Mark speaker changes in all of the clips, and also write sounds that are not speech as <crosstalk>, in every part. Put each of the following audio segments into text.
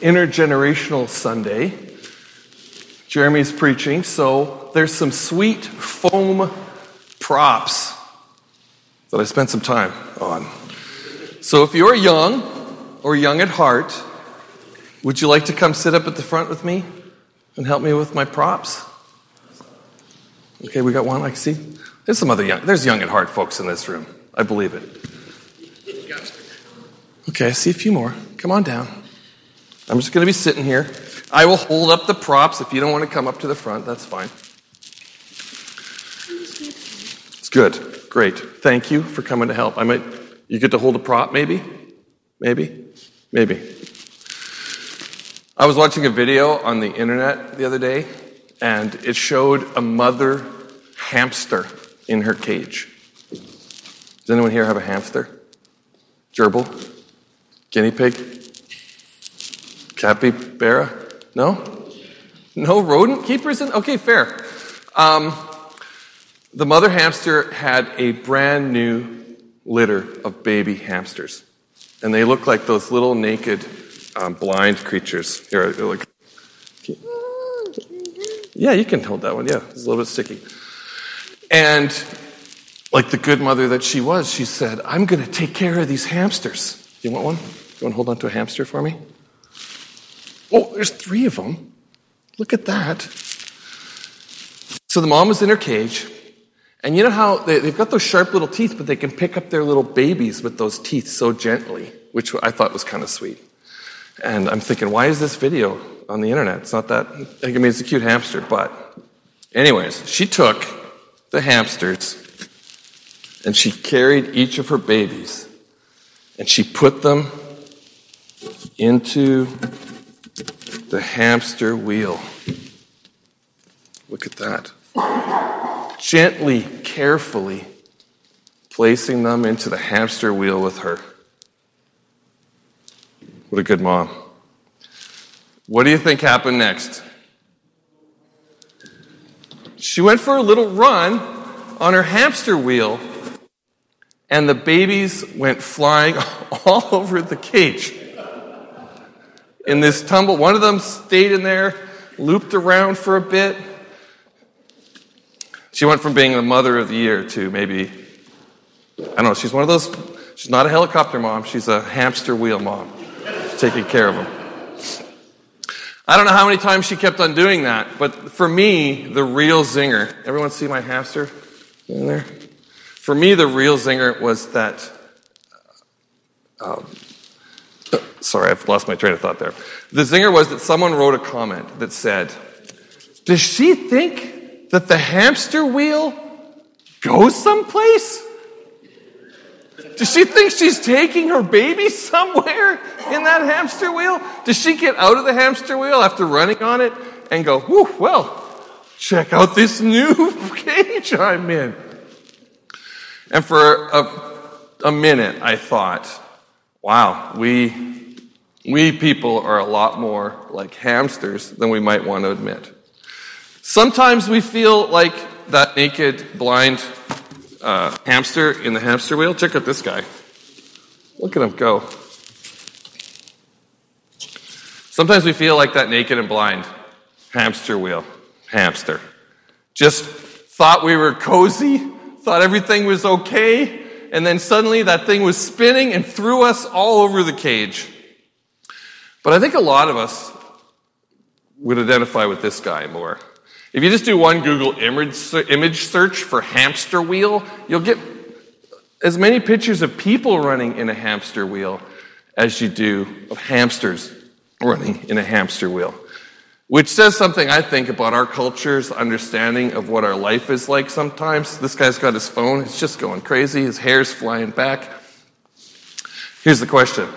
Speaker 1: intergenerational Sunday. Jeremy's preaching, so there's some sweet foam props that I spent some time on. So if you're young or young at heart, would you like to come sit up at the front with me and help me with my props? Okay, we got one. I see. There's some other young. There's young at heart folks in this room. I believe it. Okay, I see a few more. Come on down. I'm just going to be sitting here. I will hold up the props. If you don't want to come up to the front, that's fine. It's good. Great. Thank you for coming to help. I might, you get to hold a prop, maybe? Maybe? Maybe. I was watching a video on the internet the other day, and it showed a mother hamster in her cage. Does anyone here have a hamster? Gerbil? Guinea pig? Capybara? No? No rodent keepers? In? Okay, fair. Um, the mother hamster had a brand new litter of baby hamsters. And they look like those little naked um, blind creatures. Here, like, yeah, you can hold that one. Yeah, it's a little bit sticky. And like the good mother that she was, she said, I'm going to take care of these hamsters. You want one? You want to hold on to a hamster for me? Oh, there's three of them. Look at that. So the mom was in her cage, and you know how they, have got those sharp little teeth, but they can pick up their little babies with those teeth so gently, which I thought was kind of sweet. And I'm thinking, why is this video on the internet? It's not that, I mean, it's a cute hamster, but anyways, she took the hamsters and she carried each of her babies and she put them into the hamster wheel. Look at that. Gently, carefully placing them into the hamster wheel with her. What a good mom. What do you think happened next? She went for a little run on her hamster wheel, and the babies went flying <laughs> all over the cage in this tumble. One of them stayed in there, looped around for a bit. She went from being the mother of the year to maybe, I don't know, she's one of those, she's not a helicopter mom, she's a hamster wheel mom. Taking care of them. I don't know how many times she kept on doing that, but for me, the real zinger, everyone see my hamster in there? For me, the real zinger was that um, Sorry, I've lost my train of thought there. The zinger was that someone wrote a comment that said, Does she think that the hamster wheel goes someplace? Does she think she's taking her baby somewhere in that hamster wheel? Does she get out of the hamster wheel after running on it and go, Whew, well, check out this new <laughs> cage I'm in? And for a, a minute, I thought, wow, we we people are a lot more like hamsters than we might want to admit. Sometimes we feel like that naked, blind uh, hamster in the hamster wheel. Check out this guy. Look at him go. Sometimes we feel like that naked and blind hamster wheel, hamster. Just thought we were cozy, thought everything was okay, and then suddenly that thing was spinning and threw us all over the cage. But I think a lot of us would identify with this guy more. If you just do one Google image, image search for hamster wheel, you'll get as many pictures of people running in a hamster wheel as you do of hamsters running in a hamster wheel. Which says something, I think, about our culture's understanding of what our life is like sometimes. This guy's got his phone, it's just going crazy, his hair's flying back. Here's the question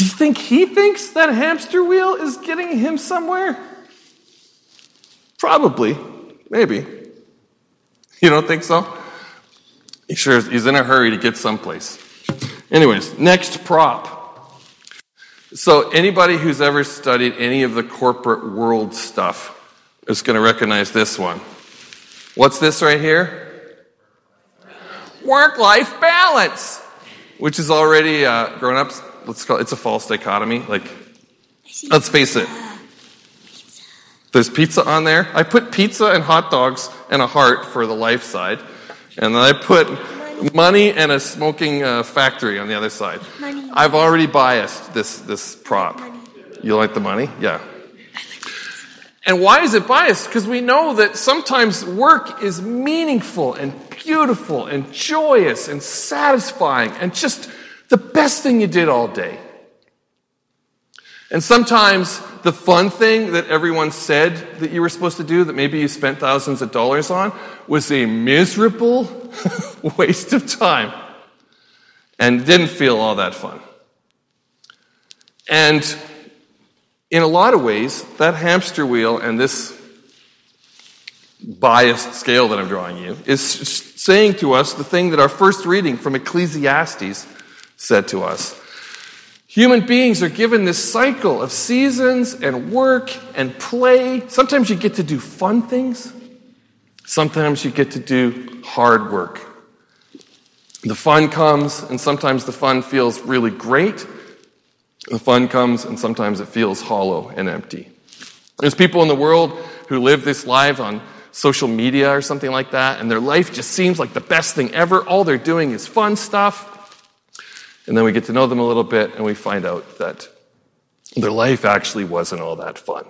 Speaker 1: do you think he thinks that hamster wheel is getting him somewhere? Probably. Maybe. You don't think so? He sure is, he's in a hurry to get someplace. Anyways, next prop. So anybody who's ever studied any of the corporate world stuff is going to recognize this one. What's this right here? Work life balance, which is already uh, grown ups let's call it, it's a false dichotomy. Like Let's face it. There's pizza on there. I put pizza and hot dogs and a heart for the life side. And then I put money and a smoking uh, factory on the other side. I've already biased this, this prop. You like the money? Yeah. And why is it biased? Because we know that sometimes work is meaningful and beautiful and joyous and satisfying and just the best thing you did all day. And sometimes the fun thing that everyone said that you were supposed to do, that maybe you spent thousands of dollars on, was a miserable <laughs> waste of time and didn't feel all that fun. And in a lot of ways, that hamster wheel and this biased scale that I'm drawing you is saying to us the thing that our first reading from Ecclesiastes said to us. Human beings are given this cycle of seasons and work and play. Sometimes you get to do fun things. Sometimes you get to do hard work. The fun comes, and sometimes the fun feels really great. The fun comes, and sometimes it feels hollow and empty. There's people in the world who live this life on social media or something like that, and their life just seems like the best thing ever. All they're doing is fun stuff. And then we get to know them a little bit, and we find out that their life actually wasn't all that fun.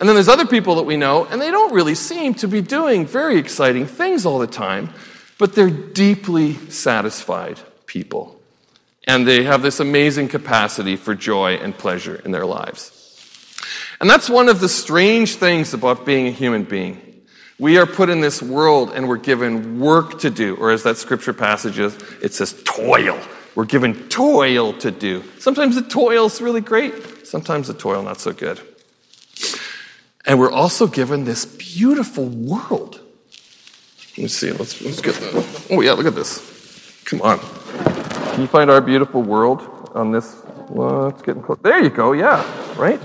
Speaker 1: And then there's other people that we know, and they don't really seem to be doing very exciting things all the time, but they're deeply satisfied people. And they have this amazing capacity for joy and pleasure in their lives. And that's one of the strange things about being a human being. We are put in this world and we're given work to do, or as that scripture passage is, it says toil. We're given toil to do. Sometimes the toil's really great, sometimes the toil not so good. And we're also given this beautiful world. Let me see, let's, let's get that. Oh, yeah, look at this. Come on. Can you find our beautiful world on this? Well, it's getting close. There you go, yeah, right?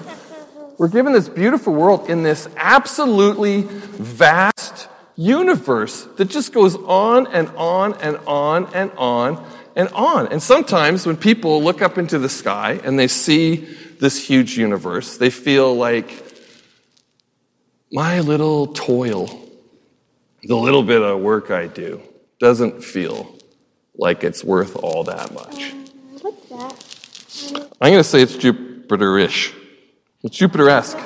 Speaker 1: We're given this beautiful world in this absolutely vast universe that just goes on and on and on and on and on. And sometimes when people look up into the sky and they see this huge universe, they feel like my little toil, the little bit of work I do, doesn't feel like it's worth all that much.
Speaker 2: Um, what's that?
Speaker 1: I'm going to say it's Jupiter ish. It's Jupiter esque.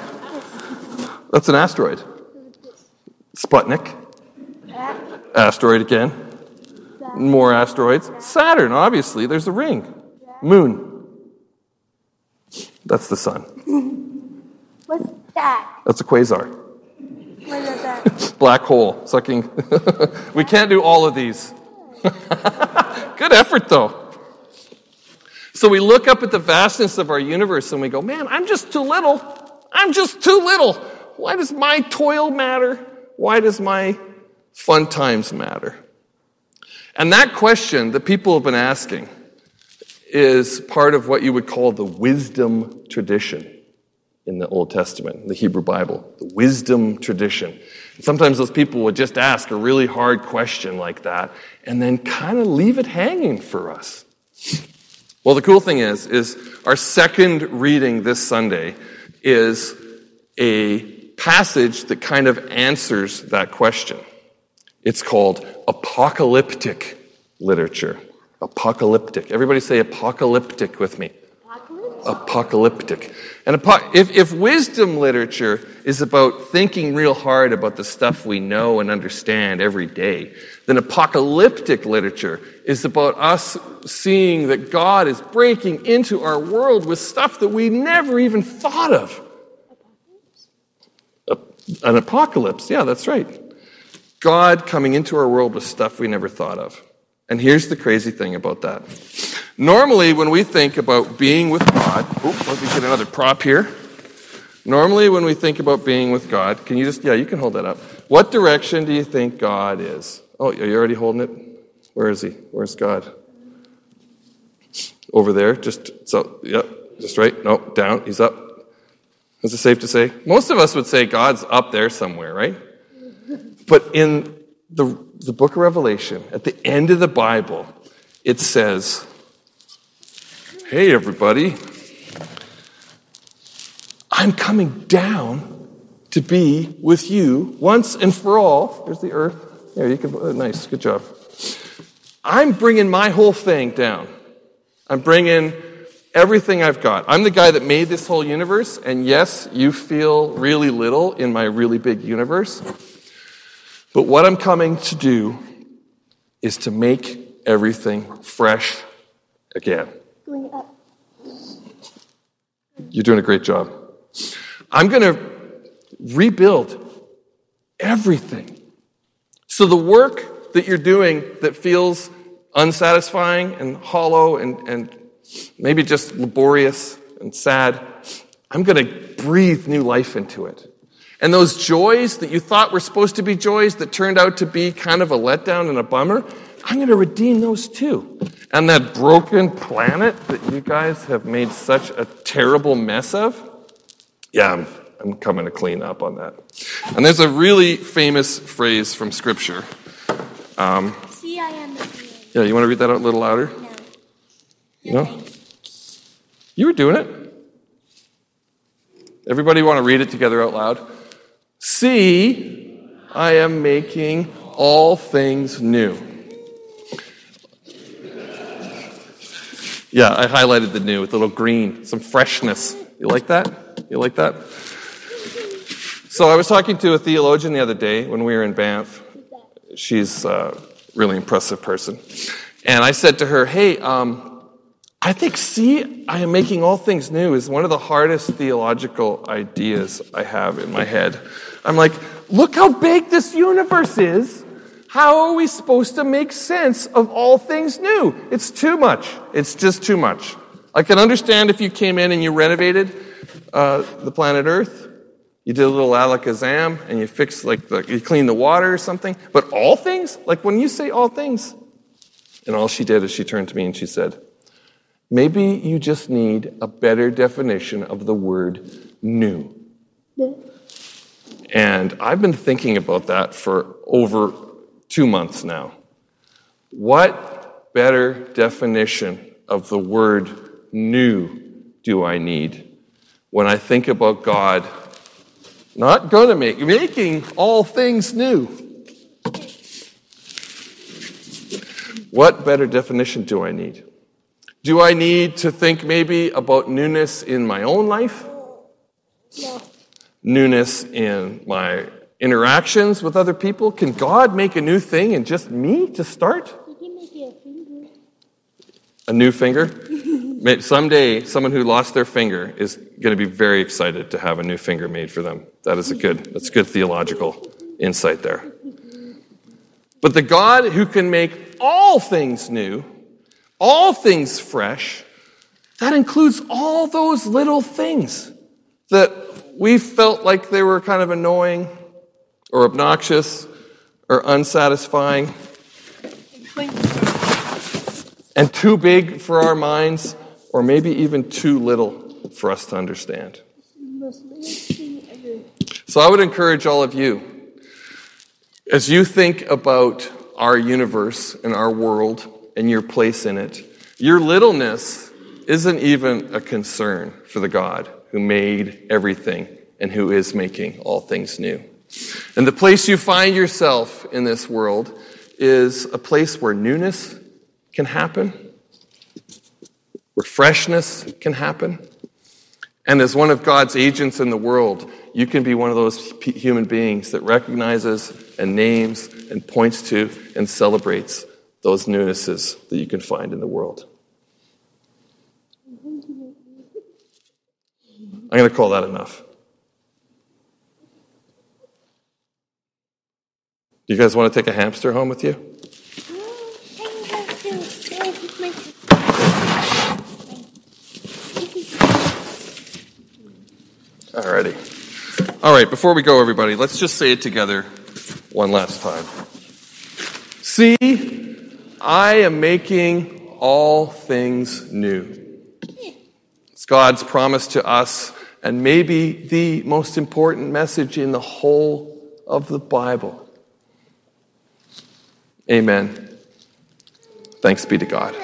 Speaker 1: That's an asteroid. Sputnik. Asteroid again. More asteroids. Saturn, obviously. There's the ring. Moon. That's the sun.
Speaker 2: What's that?
Speaker 1: That's a quasar.
Speaker 2: What is that?
Speaker 1: Black hole sucking. <laughs> we can't do all of these. <laughs> Good effort, though. So we look up at the vastness of our universe and we go, man, I'm just too little. I'm just too little. Why does my toil matter? Why does my fun times matter? And that question that people have been asking is part of what you would call the wisdom tradition in the Old Testament, the Hebrew Bible, the wisdom tradition. Sometimes those people would just ask a really hard question like that and then kind of leave it hanging for us. Well, the cool thing is, is our second reading this Sunday is a passage that kind of answers that question. It's called apocalyptic literature. Apocalyptic. Everybody say apocalyptic with me. Apocalyptic. And if, if wisdom literature is about thinking real hard about the stuff we know and understand every day, then apocalyptic literature is about us seeing that God is breaking into our world with stuff that we never even thought of. An apocalypse, yeah, that's right. God coming into our world with stuff we never thought of. And here's the crazy thing about that. Normally, when we think about being with God, oh, let me get another prop here. Normally, when we think about being with God, can you just, yeah, you can hold that up. What direction do you think God is? Oh, are you already holding it? Where is he? Where's God? Over there, just, so, yep, just right. No, down, he's up. Is it safe to say? Most of us would say God's up there somewhere, right? But in the, the book of Revelation, at the end of the Bible, it says, Hey, everybody, I'm coming down to be with you once and for all. There's the earth. There, you can, uh, nice, good job. I'm bringing my whole thing down. I'm bringing everything I've got. I'm the guy that made this whole universe, and yes, you feel really little in my really big universe. But what I'm coming to do is to make everything fresh again. You're doing a great job. I'm going to rebuild everything. So the work that you're doing that feels unsatisfying and hollow and, and maybe just laborious and sad, I'm going to breathe new life into it. And those joys that you thought were supposed to be joys that turned out to be kind of a letdown and a bummer, I'm going to redeem those too. And that broken planet that you guys have made such a terrible mess of, yeah, I'm, I'm coming to clean up on that. And there's a really famous phrase from Scripture. Um,
Speaker 2: See, I am
Speaker 1: yeah, you want to read that out a little louder?
Speaker 2: No.
Speaker 1: No? You were doing it. Everybody want to read it together out loud? See, I am making all things new. Yeah, I highlighted the new with a little green, some freshness. You like that? You like that? So I was talking to a theologian the other day when we were in Banff. She's a really impressive person. And I said to her, hey, um, I think, see, I am making all things new is one of the hardest theological ideas I have in my head. I'm like, look how big this universe is. How are we supposed to make sense of all things new? It's too much. It's just too much. I can understand if you came in and you renovated uh, the planet Earth. You did a little alakazam and you fixed like the, you cleaned the water or something. But all things? Like when you say all things, and all she did is she turned to me and she said, Maybe you just need a better definition of the word new. And I've been thinking about that for over two months now. What better definition of the word new do I need when I think about God not going to make, making all things new? What better definition do I need? Do I need to think maybe about newness in my own life?
Speaker 2: No.
Speaker 1: Newness in my interactions with other people? Can God make a new thing in just me to start?
Speaker 2: You can make it a finger.
Speaker 1: A new finger? <laughs> Someday, someone who lost their finger is going to be very excited to have a new finger made for them. That is a good, that's good theological insight there. But the God who can make all things new, all things fresh, that includes all those little things that we felt like they were kind of annoying or obnoxious or unsatisfying and too big for our minds or maybe even too little for us to understand. So I would encourage all of you, as you think about our universe and our world and your place in it, your littleness isn't even a concern for the God who made everything and who is making all things new. And the place you find yourself in this world is a place where newness can happen, where freshness can happen. And as one of God's agents in the world, you can be one of those human beings that recognizes and names and points to and celebrates those newnesses that you can find in the world. I'm going to call that enough. Do you guys want to take a hamster home with you? Alrighty. All right, before we go, everybody, let's just say it together one last time. See, I am making all things new. It's God's promise to us, and maybe the most important message in the whole of the Bible. Amen. Thanks be to God.